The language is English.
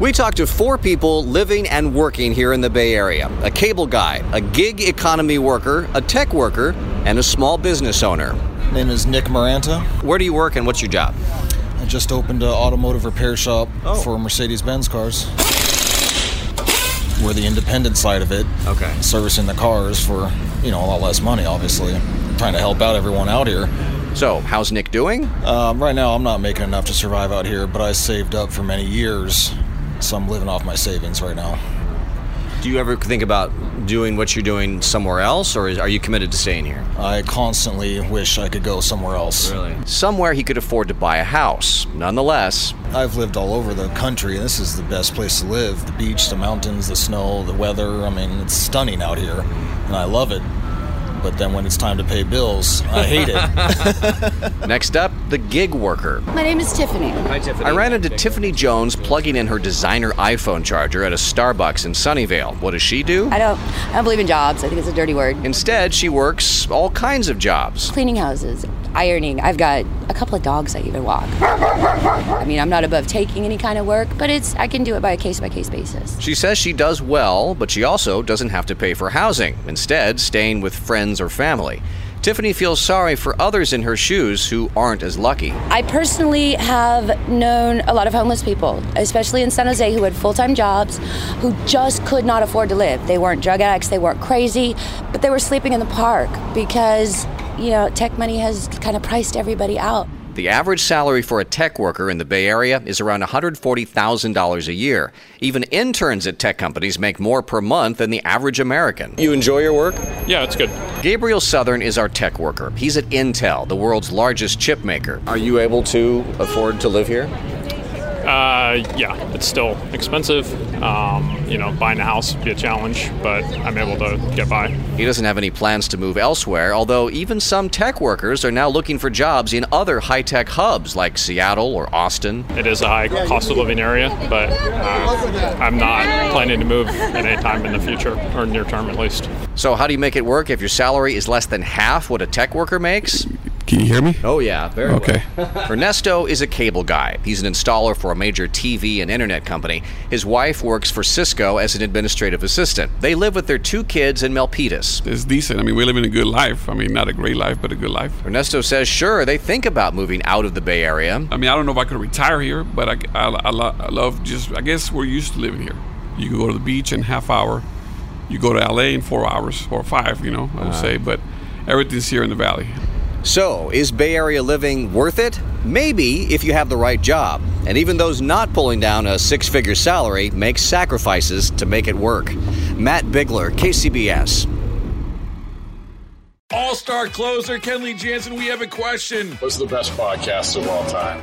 We talked to four people living and working here in the Bay Area a cable guy, a gig economy worker, a tech worker, and a small business owner. Name is Nick Maranta. Where do you work and what's your job? I just opened an automotive repair shop Oh. for Mercedes Benz cars. We're the independent side of it. Okay. Servicing the cars for, you know, a lot less money, obviously. Trying to help out everyone out here. So, how's Nick doing? Um, right now, I'm not making enough to survive out here, but I saved up for many years, so I'm living off my savings right now. Do you ever think about doing what you're doing somewhere else, or are you committed to staying here? I constantly wish I could go somewhere else. Really? Somewhere he could afford to buy a house. Nonetheless, I've lived all over the country, and this is the best place to live. The beach, the mountains, the snow, the weather. I mean, it's stunning out here, and I love it. But then when it's time to pay bills, I hate it. next up, the gig worker. My name is Tiffany. Hi, Tiffany. I ran into Tiffany Jones plugging in her designer iPhone charger at a Starbucks in Sunnyvale. What does she do? I don't I don't believe in jobs. I think it's a dirty word. Instead, she works all kinds of jobs. Cleaning houses, ironing. I've got a couple of dogs I even walk. I mean, I'm not above taking any kind of work, but it's I can do it by a case by case basis. She says she does well, but she also doesn't have to pay for housing, instead, staying with friends or family. Tiffany feels sorry for others in her shoes who aren't as lucky. I personally have known a lot of homeless people, especially in San Jose, who had full time jobs, who just could not afford to live. They weren't drug addicts, they weren't crazy, but they were sleeping in the park because, you know, tech money has kind of priced everybody out. The average salary for a tech worker in the Bay Area is around $140,000 a year. Even interns at tech companies make more per month than the average American. You enjoy your work? Yeah, it's good. Gabriel Southern is our tech worker. He's at Intel, the world's largest chip maker. Are you able to afford to live here? Uh, yeah, it's still expensive. Um, you know, buying a house would be a challenge, but I'm able to get by. He doesn't have any plans to move elsewhere, although even some tech workers are now looking for jobs in other high tech hubs like Seattle or Austin. It is a high cost of living area, but uh, I'm not planning to move at any time in the future, or near term at least. So, how do you make it work if your salary is less than half what a tech worker makes? Can you hear me? Oh, yeah, very Okay. well. Ernesto is a cable guy. He's an installer for a major TV and internet company. His wife works for Cisco as an administrative assistant. They live with their two kids in Milpitas. It's decent. I mean, we're living a good life. I mean, not a great life, but a good life. Ernesto says, sure, they think about moving out of the Bay Area. I mean, I don't know if I could retire here, but I, I, I, lo- I love just, I guess we're used to living here. You can go to the beach in half hour. You go to LA in four hours or five, you know, I would uh-huh. say. But everything's here in the valley. So, is Bay Area living worth it? Maybe if you have the right job. And even those not pulling down a six figure salary make sacrifices to make it work. Matt Bigler, KCBS. All star closer Kenley Jansen, we have a question. What's the best podcast of all time?